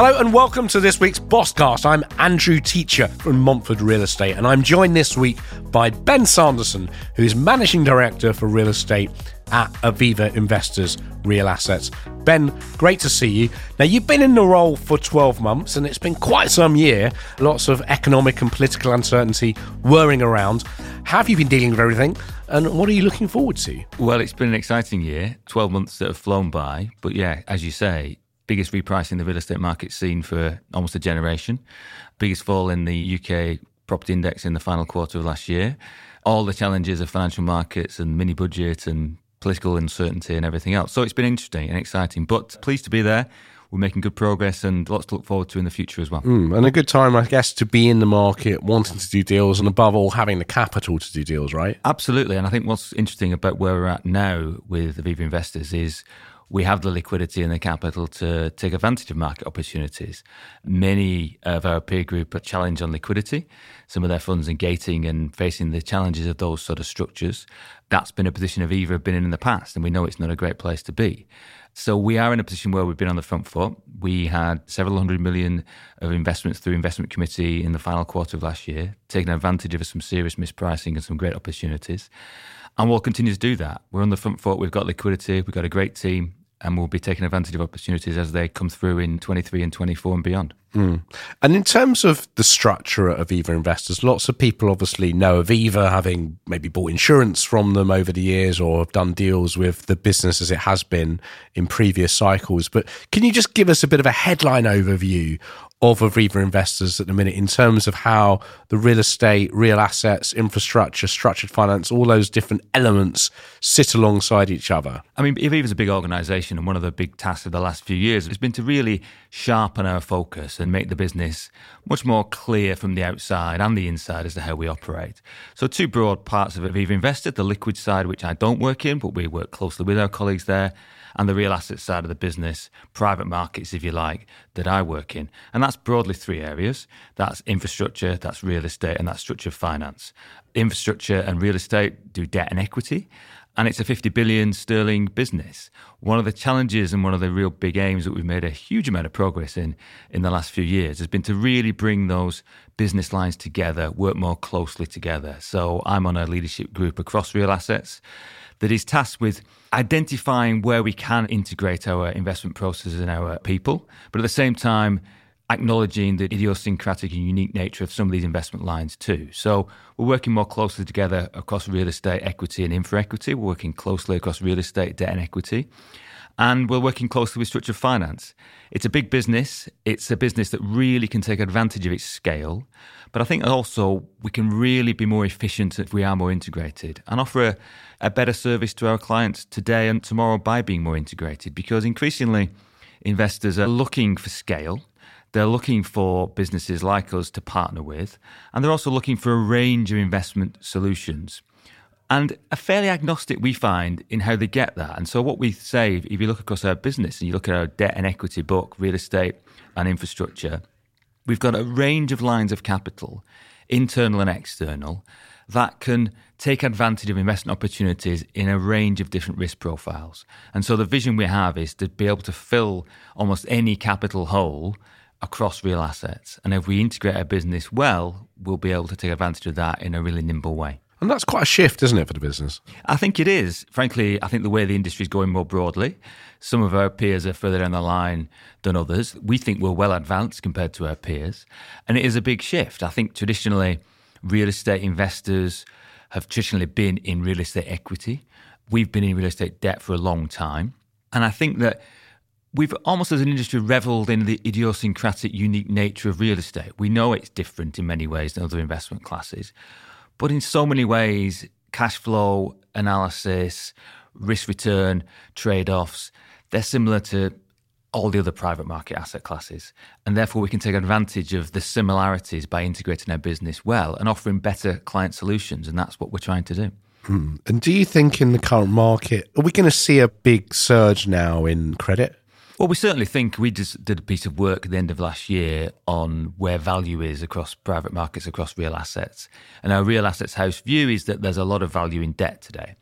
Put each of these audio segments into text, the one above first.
Hello and welcome to this week's Propcast. I'm Andrew Teacher from Montfort Real Estate, and I'm joined this week by Ben Sanderson, who's Managing Director for Real Estate at Aviva Investors Real Assets. Ben, great to see you. Now, you've been in the role for 12 months, and it's been quite some year. Lots of economic and political uncertainty whirring around. Have you been dealing with everything, and what are you looking forward to? Well, it's been an exciting year, 12 months that have flown by. But yeah, as you say, biggest repricing the real estate market seen for almost a generation, biggest fall in the UK property index in the final quarter of last year. All the challenges of financial markets and mini budget and political uncertainty and everything else. So it's been interesting and exciting, but pleased to be there. We're making good progress and lots to look forward to in the future as well. Mm, and a good time, I guess, to be in the market, wanting to do deals, and above all, having the capital to do deals, right? Absolutely. And I think what's interesting about where we're at now with Aviva Investors is we have the liquidity and the capital to take advantage of market opportunities. Many of our peer group are challenged on liquidity. Some of their funds are gating and facing the challenges of those sort of structures. That's been a position Aviva have been in in the past, and we know it's not a great place to be. So we are in a position where we've been on the front foot. We had several hundred million of investments through investment committee in the final quarter of last year, taking advantage of some serious mispricing and some great opportunities. And we'll continue to do that. We're on the front foot. We've got liquidity. We've got a great team and we'll be taking advantage of opportunities as they come through in 23 and 24 and beyond. Mm. And in terms of the structure of Aviva investors, lots of people obviously know Aviva having maybe bought insurance from them over the years or have done deals with the business as it has been in previous cycles. But can you just give us a bit of a headline overview of Aviva investors at the minute in terms of how the real estate, real assets, infrastructure, structured finance, all those different elements sit alongside each other? I mean, Aviva is a big organisation, and one of the big tasks of the last few years has been to really sharpen our focus and make the business much more clear from the outside and the inside as to how we operate. So, two broad parts of Aviva Investors the liquid side, which I don't work in, but we work closely with our colleagues there and the real asset side of the business, private markets, if you like, that I work in. And that's broadly three areas that's infrastructure, that's real estate, and that's structured finance. Infrastructure and real estate do debt and equity. And it's a 50 billion sterling business. One of the challenges and one of the real big aims that we've made a huge amount of progress in in the last few years has been to really bring those business lines together, work more closely together. So I'm on a leadership group across real assets that is tasked with identifying where we can integrate our investment processes and our people, but at the same time, acknowledging the idiosyncratic and unique nature of some of these investment lines too. So we're working more closely together across real estate, equity, and infra equity. We're working closely across real estate, debt, and equity. And we're working closely with structured finance. It's a big business. It's a business that really can take advantage of its scale. But I think also we can really be more efficient if we are more integrated and offer a, a better service to our clients today and tomorrow by being more integrated because increasingly investors are looking for scale. They're looking for businesses like us to partner with, and they're also looking for a range of investment solutions and a fairly agnostic we find in how they get that. And so what we say, if you look across our business and you look at our debt and equity book, real estate and infrastructure, we've got a range of lines of capital, internal and external, that can take advantage of investment opportunities in a range of different risk profiles. And so the vision we have is to be able to fill almost any capital hole across real assets. And if we integrate our business well, we'll be able to take advantage of that in a really nimble way. And that's quite a shift, isn't it, for the business? I think it is. Frankly, I think the way the industry is going more broadly, some of our peers are further down the line than others. We think we're well advanced compared to our peers. And it is a big shift. I think traditionally, real estate investors have traditionally been in real estate equity. We've been in real estate debt for a long time. And I think that we've almost as an industry reveled in the idiosyncratic, unique nature of real estate. We know it's different in many ways than other investment classes. But in so many ways, cash flow analysis, risk return trade offs, they're similar to all the other private market asset classes. And therefore, we can take advantage of the similarities by integrating our business well and offering better client solutions. And that's what we're trying to do. Hmm. And do you think in the current market, are we going to see a big surge now in credit? Well, we certainly think we just did a piece of work at the end of last year on where value is across private markets, across real assets. And our real assets house view is that there's a lot of value in debt today.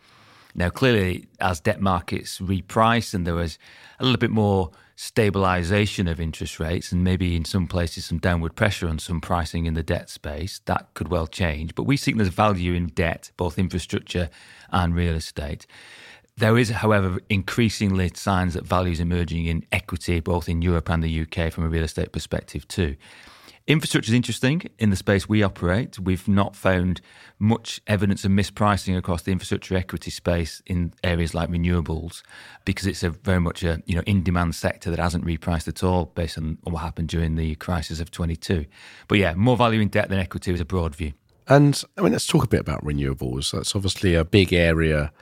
Now, clearly, as debt markets reprice and there was a little bit more stabilization of interest rates and maybe in some places some downward pressure on some pricing in the debt space, that could well change. But we think there's value in debt, both infrastructure and real estate. There is, however, increasingly signs that value is emerging in equity, both in Europe and the UK from a real estate perspective too. Infrastructure is interesting in the space we operate. We've not found much evidence of mispricing across the infrastructure equity space in areas like renewables because it's a very much a you know in demand sector that hasn't repriced at all based on what happened during the crisis of 22. But yeah, more value in debt than equity is a broad view. And I mean, let's talk a bit about renewables. That's obviously a big area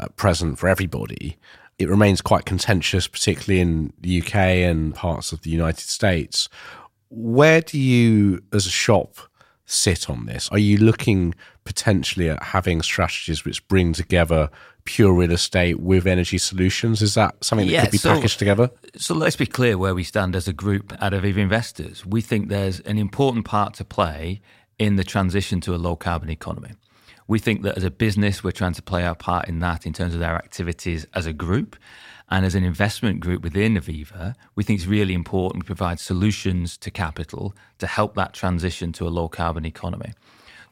uh, present for everybody. It remains quite contentious, particularly in the UK and parts of the United States. Where do you, as a shop, sit on this? Are you looking potentially at having strategies which bring together pure real estate with energy solutions? Is that something that yeah, could be so, packaged together? So let's be clear where we stand as a group at Aviva Investors. We think there's an important part to play in the transition to a low carbon economy. We think that as a business, we're trying to play our part in that in terms of their activities as a group. And as an investment group within Aviva, we think it's really important to provide solutions to capital to help that transition to a low carbon economy.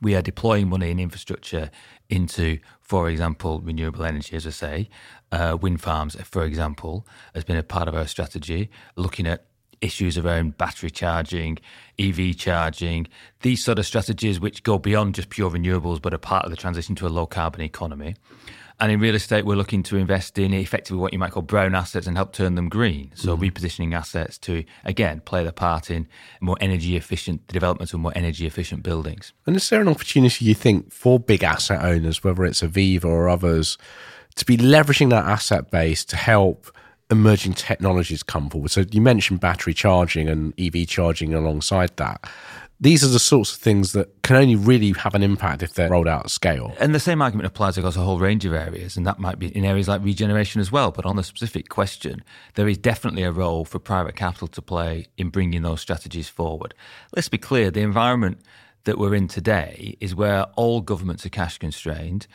We are deploying money in infrastructure into, for example, renewable energy, as I say. Uh, wind farms, for example, has been a part of our strategy, looking at issues around battery charging, EV charging, these sort of strategies which go beyond just pure renewables but are part of the transition to a low carbon economy. And in real estate, we're looking to invest in effectively what you might call brown assets and help turn them green. So mm. repositioning assets to, again, play the part in more energy efficient developments of more energy efficient buildings. And is there an opportunity, you think, for big asset owners, whether it's Aviva or others, to be leveraging that asset base to help emerging technologies come forward? So you mentioned battery charging and EV charging alongside that these are the sorts of things that can only really have an impact if they're rolled out at scale. And the same argument applies across a whole range of areas, and that might be in areas like regeneration as well. But on the specific question, there is definitely a role for private capital to play in bringing those strategies forward. Let's be clear the environment that we're in today is where all governments are cash constrained.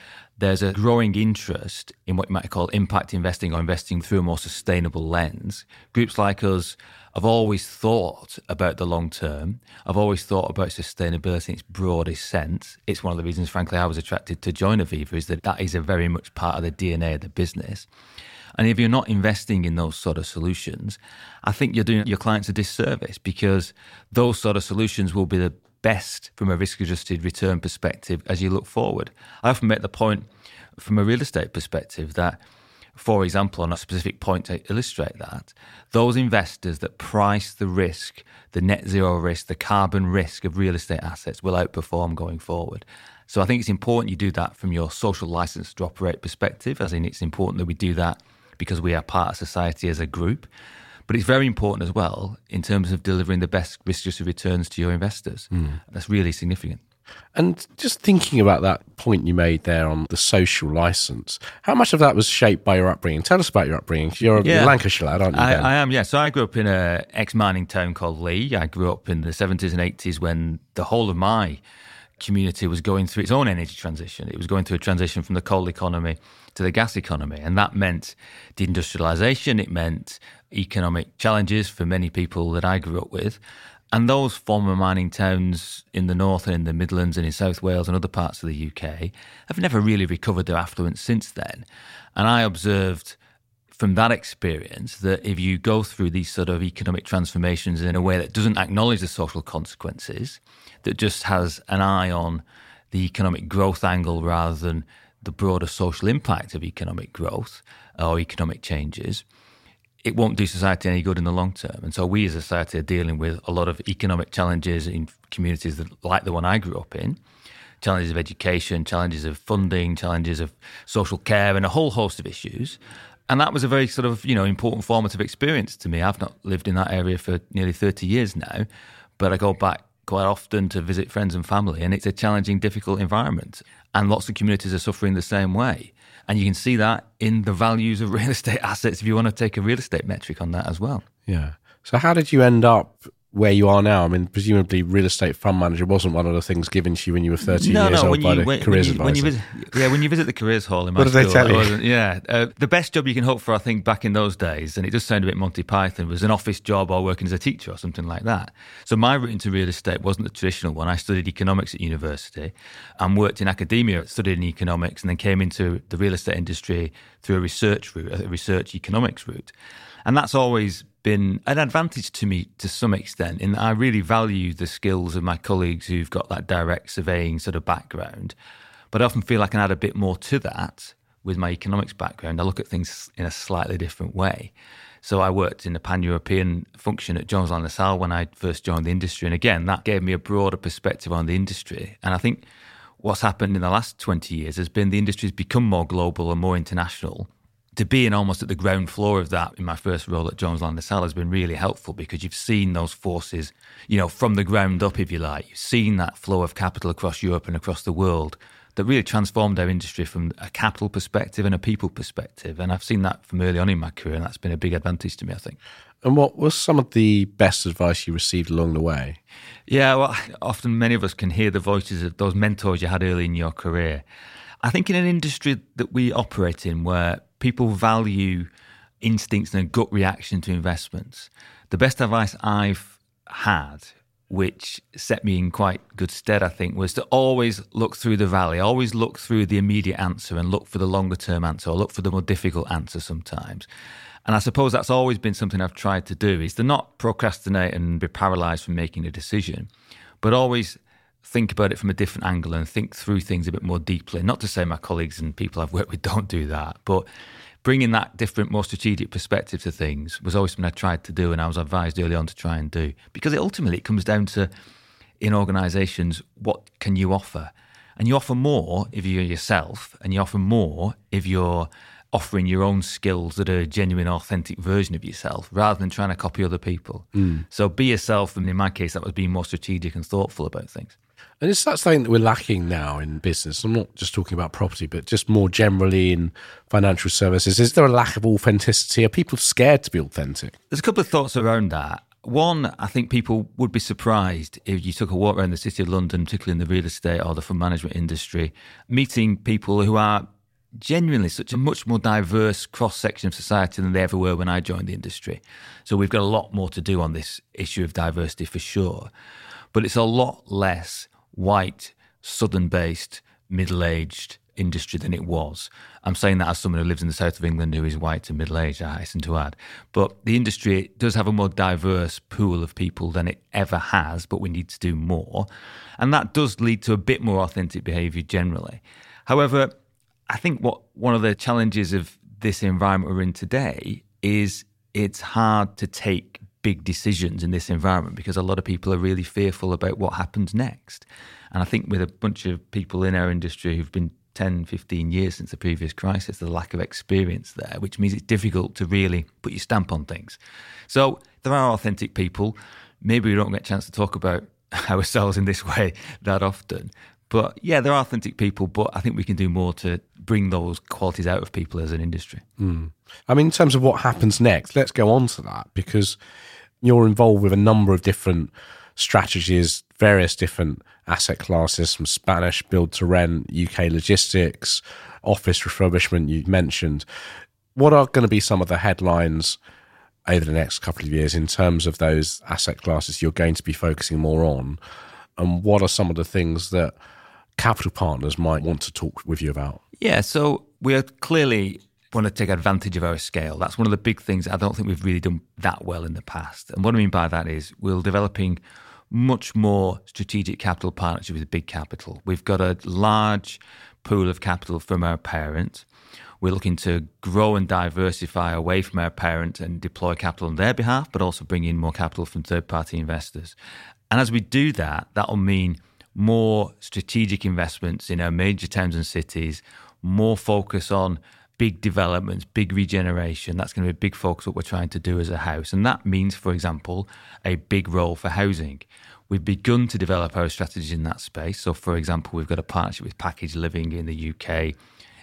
There's a growing interest in what you might call impact investing or investing through a more sustainable lens. Groups like us I've always thought about the long term. I've always thought about sustainability in its broadest sense. It's one of the reasons, frankly, I was attracted to join Aviva, is that that is a very much part of the DNA of the business. And if you're not investing in those sort of solutions, I think you're doing your clients a disservice because those sort of solutions will be the best from a risk adjusted return perspective as you look forward. I often make the point from a real estate perspective that for example, on a specific point to illustrate that, those investors that price the risk, the net zero risk, the carbon risk of real estate assets will outperform going forward. So I think it's important you do that from your social license to operate perspective, as in it's important that we do that because we are part of society as a group. But it's very important as well in terms of delivering the best risk adjusted returns to your investors. Mm. That's really significant. And just thinking about that point you made there on the social license, how much of that was shaped by your upbringing? Tell us about your upbringing. You're a yeah, Lancashire lad, aren't you? I, I, am, yeah. So I grew up in a ex-mining town called Leigh. I grew up in the 70s and 80s when the whole of my community was going through its own energy transition. It was going through a transition from the coal economy to the gas economy. And that meant deindustrialization, it meant economic challenges for many people that I grew up with. And those former mining towns in the north and in the Midlands and in South Wales and other parts of the UK have never really recovered their affluence since then. And I observed from that experience that if you go through these sort of economic transformations in a way that doesn't acknowledge the social consequences, that just has an eye on the economic growth angle rather than the broader social impact of economic growth or economic changes, it won't do society any good in the long term. And so we as a society are dealing with a lot of economic challenges in communities that, like the one I grew up in challenges of education, challenges of funding, challenges of social care, and a whole host of issues. And that was a very sort of, you know, important formative experience to me. I've not lived in that area for nearly 30 years now, but I go back quite often to visit friends and family, and it's a challenging, difficult environment. And lots of communities are suffering the same way. And you can see that in the values of real estate assets if you want to take a real estate metric on that as well. Yeah. So, how did you end up where you are now? I mean, presumably, real estate fund manager wasn't one of the things given to you when you were 30 no, years no, old when by you, the when, careers when you, when you advisor. visit, yeah, when you visit the careers hall in my What did they school, tell you? Yeah, uh, the best job you can hope for, I think, back in those days, and it does sound a bit Monty Python, was an office job or working as a teacher or something like that. So my route into real estate wasn't the traditional one. I studied economics at university and worked in academia, studied in economics, and then came into the real estate industry through a research route, a research economics route. And that's always been an advantage to me to some extent in that I really value the skills of my colleagues who've got that direct surveying sort of background. But I often feel I can add a bit more to that with my economics background. I look at things in a slightly different way. So I worked in a pan-European function at Jones Lang LaSalle when I first joined the industry. And again, that gave me a broader perspective on the industry. And I think what's happened in the last 20 years has been the industry's become more global and more international to being almost at the ground floor of that in my first role at Jones Lang LaSalle has been really helpful because you've seen those forces, you know, from the ground up, if you like. You've seen that flow of capital across Europe and across the world that really transformed our industry from a capital perspective and a people perspective. And I've seen that from early on in my career, and that's been a big advantage to me, I think. And what was some of the best advice you received along the way? Yeah, well, often many of us can hear the voices of those mentors you had early in your career. I think in an industry that we operate in where people value instincts and a gut reaction to investments, the best advice I've had, which set me in quite good stead, I think, was to always look through the valley, always look through the immediate answer and look for the longer term answer or look for the more difficult answer sometimes. And I suppose that's always been something I've tried to do is to not procrastinate and be paralyzed from making a decision, but always think about it from a different angle and think through things a bit more deeply. Not to say my colleagues and people I've worked with don't do that, but bringing that different, more strategic perspective to things was always something I tried to do and I was advised early on to try and do. Because it ultimately it comes down to in organizations, what can you offer? And you offer more if you're yourself, and you offer more if you're offering your own skills that are a genuine, authentic version of yourself rather than trying to copy other people. Hmm. So be yourself. And in my case, that was being more strategic and thoughtful about things. And is that something that we're lacking now in business? I'm not just talking about property, but just more generally in financial services. Is there a lack of authenticity? Are people scared to be authentic? There's a couple of thoughts around that. One, I think people would be surprised if you took a walk around the city of London, particularly in the real estate or the fund management industry, meeting people who are genuinely such a much more diverse cross section of society than they ever were when I joined the industry. So we've got a lot more to do on this issue of diversity for sure. But it's a lot less white, southern based, middle aged industry than it was. I'm saying that as someone who lives in the south of England who is white and middle aged, I hasten to add. But the industry does have a more diverse pool of people than it ever has, but we need to do more. And that does lead to a bit more authentic behaviour generally. However, I think what one of the challenges of this environment we're in today is it's hard to take big decisions in this environment because a lot of people are really fearful about what happens next. And I think with a bunch of people in our industry who've been 10, 15 years since the previous crisis, the lack of experience there, which means it's difficult to really put your stamp on things. So there are authentic people. Maybe we don't get a chance to talk about ourselves in this way that often. But yeah, there are authentic people, but I think we can do more to bring those qualities out of people as an industry. Hmm. I mean, in terms of what happens next, let's go on to that because you're involved with a number of different strategies, various different asset classes from Spanish build to rent, UK logistics, office refurbishment, you mentioned. What are going to be some of the headlines over the next couple of years in terms of those asset classes you're going to be focusing more on? And what are some of the things that capital partners might want to talk with you about? Yeah, so we are clearly want to take advantage of our scale. That's one of the big things I don't think we've really done that well in the past. And what I mean by that is we're developing much more strategic capital partnership with big capital. We've got a large pool of capital from our parent. We're looking to grow and diversify away from our parent and deploy capital on their behalf, but also bring in more capital from third party investors. And as we do that, that will mean more strategic investments in our major towns and cities, more focus on big developments, big regeneration. That's going to be a big focus what we're trying to do as a house. And that means, for example, a big role for housing. We've begun to develop our strategies in that space. So, for example, we've got a partnership with Package Living in the UK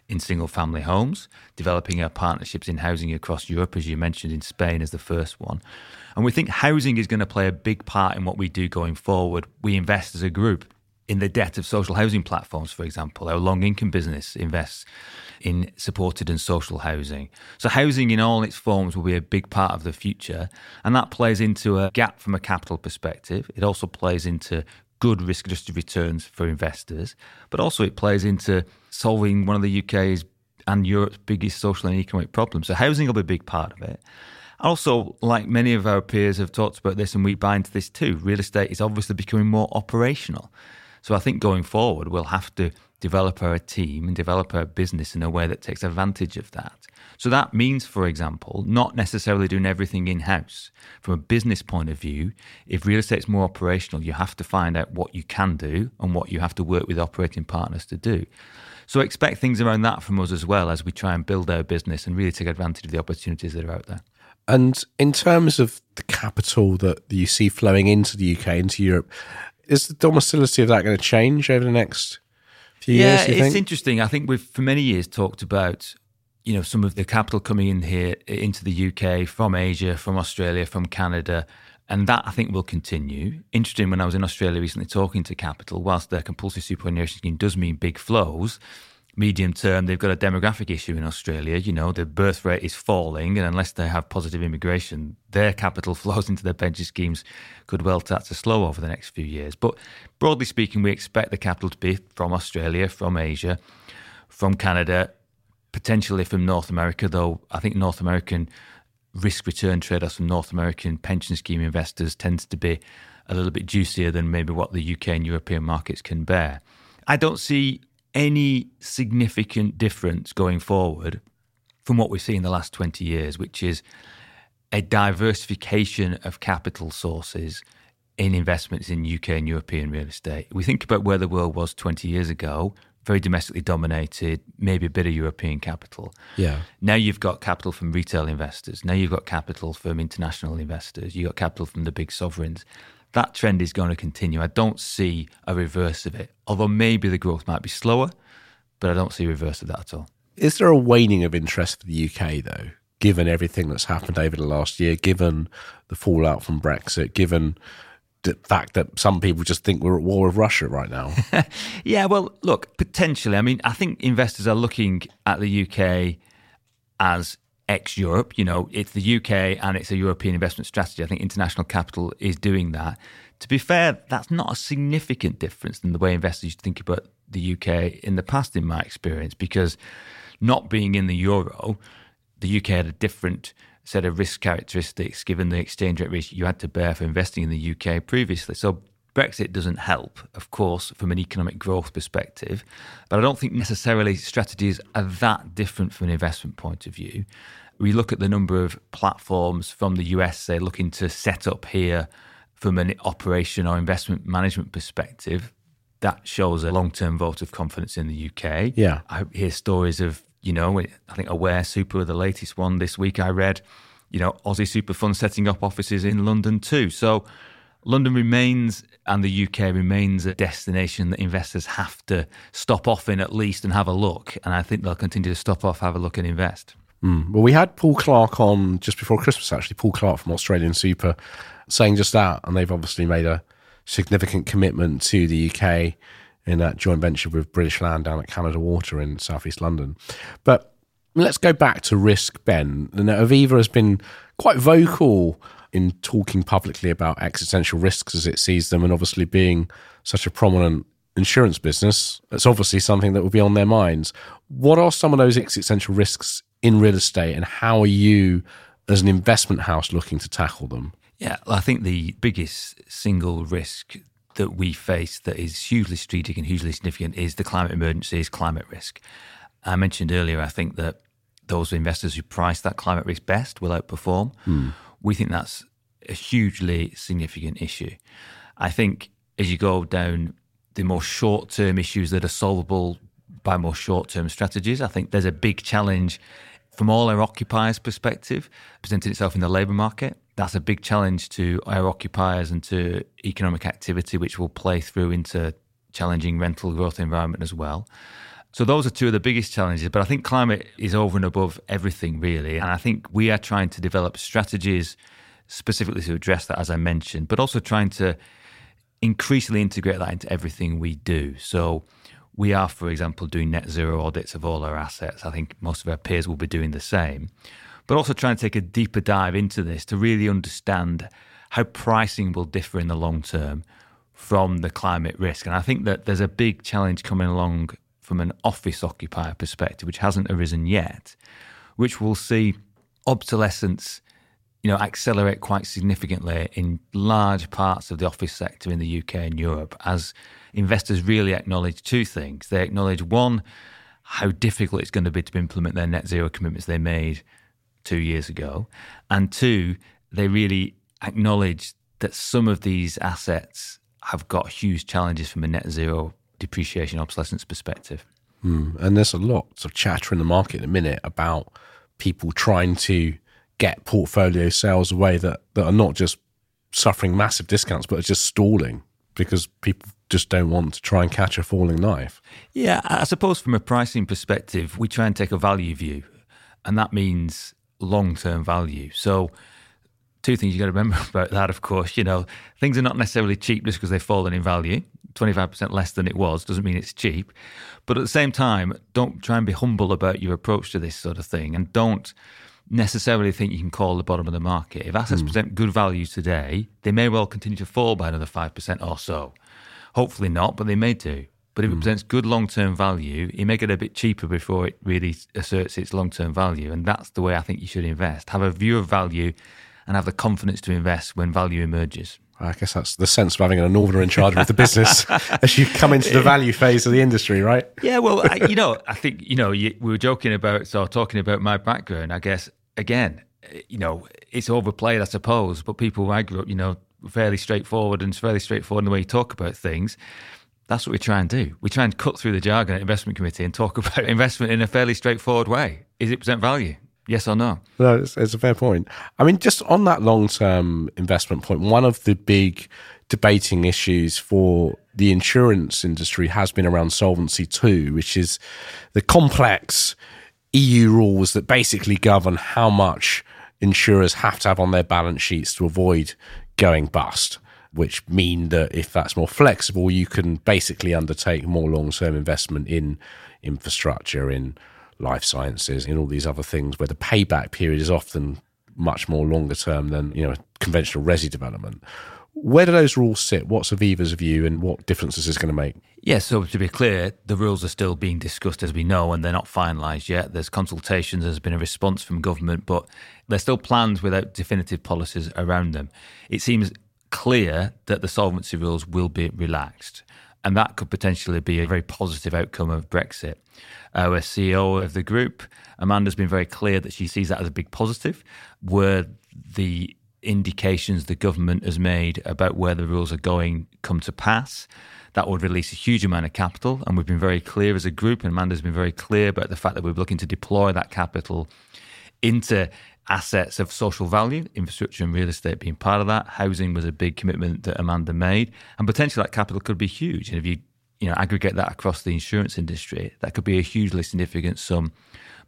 in single family homes, developing our partnerships in housing across Europe, as you mentioned in Spain as the first one. And we think housing is going to play a big part in what we do going forward. We invest as a group in the debt of social housing platforms, for example. Our long income business invests in supported and social housing. So, housing in all its forms will be a big part of the future. And that plays into a gap from a capital perspective. It also plays into good risk adjusted returns for investors, but also it plays into solving one of the UK's and Europe's biggest social and economic problems. So housing will be a big part of it. Also, like many of our peers have talked about this, and we buy into this too, real estate is obviously becoming more operational. So I think going forward, we'll have to develop our team and develop our business in a way that takes advantage of that. So that means, for example, not necessarily doing everything in house. From a business point of view, if real estate is more operational, you have to find out what you can do and what you have to work with operating partners to do. So expect things around that from us as well as we try and build our business and really take advantage of the opportunities that are out there. And in terms of the capital that you see flowing into the UK, into Europe, is the domicility of that going to change over the next few yeah, years? it's think? interesting. I think we've for many years talked about you know some of the capital coming in here into the UK from Asia, from Australia, from Canada. And that I think will continue. Interesting, when I was in Australia recently talking to Capital, whilst their compulsory superannuation scheme does mean big flows, medium term, they've got a demographic issue in Australia. You know, the birth rate is falling, and unless they have positive immigration, their capital flows into their pension schemes could well start to slow over the next few years. But broadly speaking, we expect the capital to be from Australia, from Asia, from Canada, potentially from North America, though I think North American risk return trade offs from North American pension scheme investors tends to be a little bit juicier than maybe what the UK and European markets can bear. I don't see any significant difference going forward from what we've seen in the last 20 years, which is a diversification of capital sources in investments in UK and European real estate. We think about where the world was 20 years ago, very domestically dominated, maybe a bit of European capital. Yeah. Now you've got capital from retail investors. Now you've got capital from international investors. You've got capital from the big sovereigns that trend is going to continue. I don't see a reverse of it, although maybe the growth might be slower, but I don't see a reverse of that at all. Is there a waning of interest for the UK, though, given everything that's happened over the last year, given the fallout from Brexit, given the fact that some people just think we're at war with Russia right now? yeah, well, look, potentially. I mean, I think investors are looking at the UK as ex Europe. You know, it's the UK and it's a European investment strategy. I think international capital is doing that. To be fair, that's not a significant difference than the way investors used to think about the UK in the past, in my experience, because not being in the euro, the UK had a different set of risk characteristics given the exchange rate risk you had to bear for investing in the UK previously. So Brexit doesn't help, of course, from an economic growth perspective, but I don't think necessarily strategies are that different from an investment point of view we look at the number of platforms from the US, say, looking to set up here from an operation or investment management perspective, that shows a long term vote of confidence in the UK. Yeah. I hear stories of, you know, I think Aware Super, the latest one this week I read, you know, Aussie Super Fund setting up offices in London too. So London remains and the UK remains a destination that investors have to stop off in at least and have a look. And I think they'll continue to stop off, have a look, and invest. Mm. Well, we had Paul Clark on just before Christmas, actually, Paul Clark from Australian Super saying just that. And they've obviously made a significant commitment to the UK in that joint venture with British Land down at Canada Water in southeast London. But let's go back to risk, Ben. Now, Aviva has been quite vocal in talking publicly about existential risks as it sees them, and obviously being such a prominent insurance business, it's obviously something that will be on their minds. What are some of those existential risks in real estate, and how are you, as an investment house, looking to tackle them? Yeah, I think the biggest single risk that we face that is hugely strategic and hugely significant is the climate emergency, is climate risk. I mentioned earlier, I think that those investors who price that climate risk best will outperform. Hmm. We think that's a hugely significant issue. I think as you go down the more short term issues that are solvable by more short term strategies, I think there's a big challenge from all our occupiers' perspective, presenting itself in the labour market. That's a big challenge to our occupiers and to economic activity, which will play through into challenging rental growth environment as well. So those are two of the biggest challenges. But I think climate is over and above everything, really. And I think we are trying to develop strategies specifically to address that, as I mentioned, but also trying to increasingly integrate that into everything we do. So we are, for example, doing net zero audits of all our assets. I think most of our peers will be doing the same. But also trying to take a deeper dive into this to really understand how pricing will differ in the long term from the climate risk. And I think that there's a big challenge coming along from an office occupier perspective, which hasn't arisen yet, which will see obsolescence you know, accelerate quite significantly in large parts of the office sector in the UK and Europe as investors really acknowledge two things. They acknowledge one, how difficult it's going to be to implement their net zero commitments they made two years ago. And two, they really acknowledge that some of these assets have got huge challenges from a net zero depreciation obsolescence perspective. Mm. And there's a lot of chatter in the market in a minute about people trying to get portfolio sales away that, that are not just suffering massive discounts, but are just stalling because people just don't want to try and catch a falling knife. Yeah, I suppose from a pricing perspective, we try and take a value view, and that means long term value. So, two things you got to remember about that, of course, you know, things are not necessarily cheap just because they've fallen in value. 25% less than it was doesn't mean it's cheap. But at the same time, don't try and be humble about your approach to this sort of thing and don't necessarily think you can call the bottom of the market. If assets mm. present good value today, they may well continue to fall by another 5% or so. Hopefully not, but they may do. But if mm. it hmm. presents good long term value, it may get a bit cheaper before it really asserts its long term value. And that's the way I think you should invest. Have a view of value and have the confidence to invest when value emerges. I guess that's the sense of having a northerner in charge of the business as you come into the value phase of the industry, right? Yeah, well, I, you know, I think you know you, we were joking about so talking about my background. I guess again, you know, it's overplayed, I suppose, but people I grew up, you know, fairly straightforward and it's fairly straightforward in the way you talk about things. That's what we try and do. We try and cut through the jargon at investment committee and talk about investment in a fairly straightforward way. Is it present value? Yes or no? No, it's, it's a fair point. I mean, just on that long term investment point, one of the big debating issues for the insurance industry has been around Solvency II, which is the complex EU rules that basically govern how much insurers have to have on their balance sheets to avoid going bust, which mean that if that's more flexible, you can basically undertake more long term investment in infrastructure, in life sciences, in all these other things where the payback period is often much more longer term than you know conventional resi development. Where do those rules sit? What's Aviva's view and what differences is this going to make? Yes, yeah, so to be clear, the rules are still being discussed as we know, and they're not finalised yet. There's consultations, there's been a response from government, but there's still plans without definitive policies around them. It seems clear that the solvency rules will be relaxed, and that could potentially be a very positive outcome of Brexit. Our CEO of the group, Amanda's been very clear that she sees that as a big positive, where the indications the government has made about where the rules are going come to pass, that would release a huge amount of capital. And we've been very clear as a group, and Amanda's been very clear about the fact that we're looking to deploy that capital into assets of social value, infrastructure and real estate being part of that. Housing was a big commitment that Amanda made, and potentially that capital could be huge. And if you you know aggregate that across the insurance industry, that could be a hugely significant sum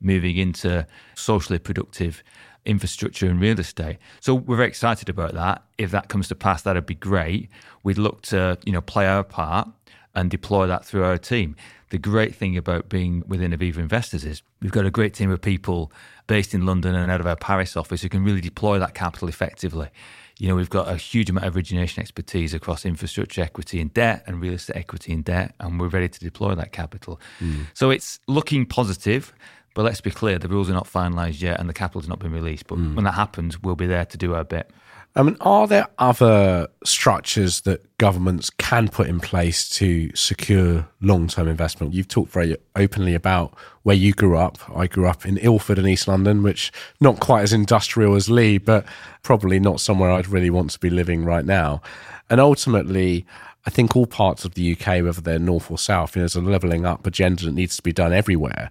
moving into socially productive infrastructure and real estate. So we're very excited about that. If that comes to pass, that'd be great. We'd look to, you know, play our part and deploy that through our team. The great thing about being within Aviva Investors is we've got a great team of people based in London and out of our Paris office who can really deploy that capital effectively. You know, we've got a huge amount of origination expertise across infrastructure equity and debt and real estate equity and debt, and we're ready to deploy that capital. Mm. So it's looking positive. But let's be clear, the rules are not finalised yet and the capital's not been released. But mm. when that happens, we'll be there to do our bit. I mean, are there other structures that governments can put in place to secure long term investment? You've talked very openly about where you grew up. I grew up in Ilford in East London, which not quite as industrial as Leigh, but probably not somewhere I'd really want to be living right now. And ultimately, I think all parts of the UK, whether they're north or south, you know, there's a levelling up agenda that needs to be done everywhere.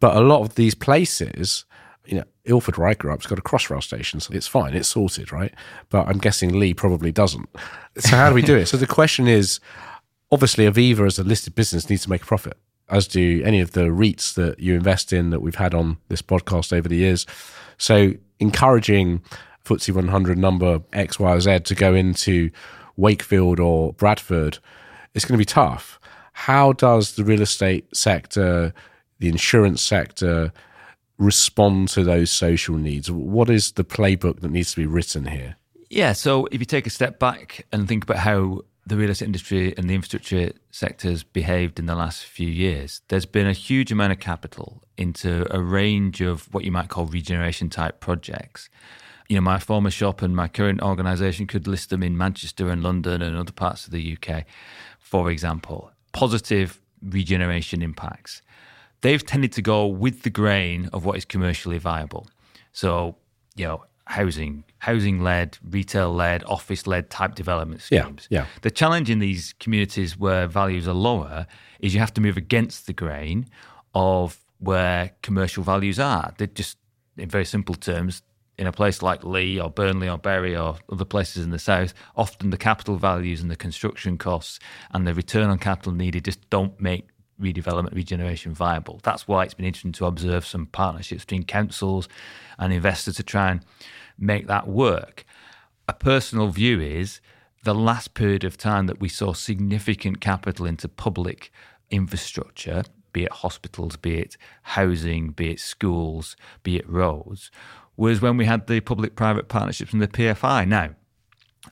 But a lot of these places, you know, Ilford, where I grew up, has got a crossrail station, so it's fine, it's sorted, right? But I'm guessing Leigh probably doesn't. So how do we do it? So the question is, obviously, Aviva as a listed business needs to make a profit. as do any of the REITs that you invest in that we've had on this podcast over the years. So, encouraging FTSE 100 number X, Y, or Z to go into Wakefield or Bradford, it's going to be tough. How does the real estate sector, the insurance sector, respond to those social needs? What is the playbook that needs to be written here? Yeah, so if you take a step back and think about how the real estate industry and the infrastructure sectors behaved in the last few years, there's been a huge amount of capital into a range of what you might call regeneration type projects. You know, my former shop and my current organisation could list them in Manchester and London and other parts of the UK, for example. Positive regeneration impacts. They've tended to go with the grain of what is commercially viable. So, you know, housing, housing led, retail led, office led type development schemes. Yeah, yeah. The challenge in these communities where values are lower is you have to move against the grain of where commercial values are. They're just, in very simple terms, in a place like Leigh or Burnley or Bury or other places in the south, often the capital values and the construction costs and the return on capital needed just don't make redevelopment, regeneration viable. That's why it's been interesting to observe some partnerships between councils and investors to try and make that work. A personal view is the last period of time that we saw significant capital into public infrastructure, be it hospitals, be it housing, be it schools, be it roads, was when we had the public private partnerships and the PFI. Now,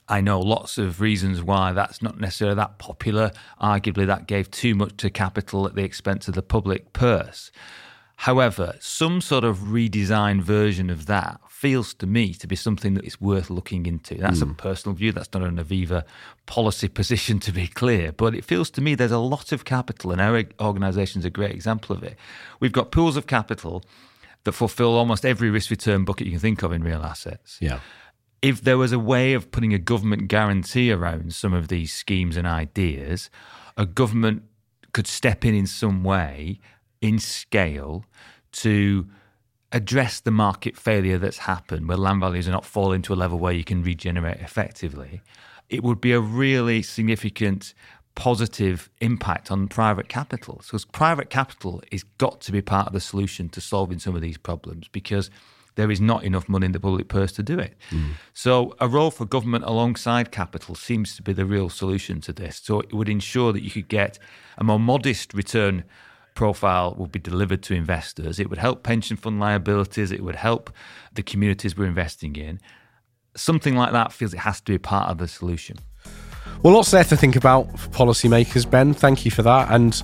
I know lots of reasons why that's not necessarily that popular. Arguably, that gave too much to capital at the expense of the public purse. However, some sort of redesigned version of that feels to me to be something that is worth looking into. That's mm. a hmm. personal view. That's not an Aviva policy position, to be clear. But it feels to me there's a lot of capital, and our organisation is a great example of it. We've got pools of capital that fulfill almost every risk return bucket you can think of in real assets. Yeah if there was a way of putting a government guarantee around some of these schemes and ideas, a government could step in in some way in scale to address the market failure that's happened where land values are not falling to a level where you can regenerate effectively, it would be a really significant positive impact on private capital. Because private capital is got to be part of the solution to solving some of these problems because – there is not enough money in the public purse to do it. Mm. So, a role for government alongside capital seems to be the real solution to this. So, it would ensure that you could get a more modest return profile would be delivered to investors. It would help pension fund liabilities. It would help the communities we're investing in. Something like that feels it has to be part of the solution. Well, lots there to think about for policymakers, Ben. Thank you for that. And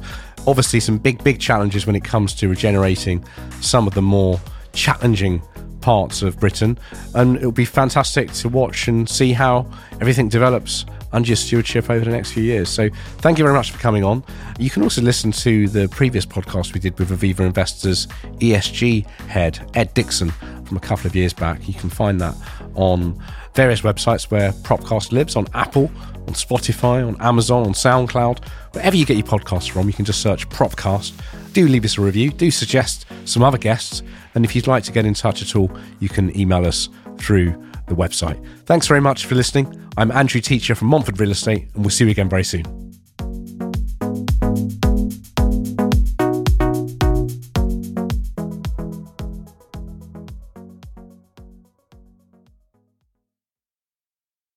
obviously, some big, big challenges when it comes to regenerating some of the more challenging parts of Britain. And it'll be fantastic to watch and see how everything develops under your stewardship over the next few years. So thank you very much for coming on. You can also listen to the previous podcast we did with Aviva Investors ESG head, Ed Dixon, from a couple of years back. You can find that on various websites where Propcast lives on Apple, on Spotify, on Amazon, on SoundCloud, wherever you get your podcasts from, you can just search Propcast. Do leave us a review, do suggest some other guests, and if you'd like to get in touch at all, you can email us through the website. Thanks very much for listening. I'm Andrew Teacher from Montfort Real Estate, and we'll see you again very soon.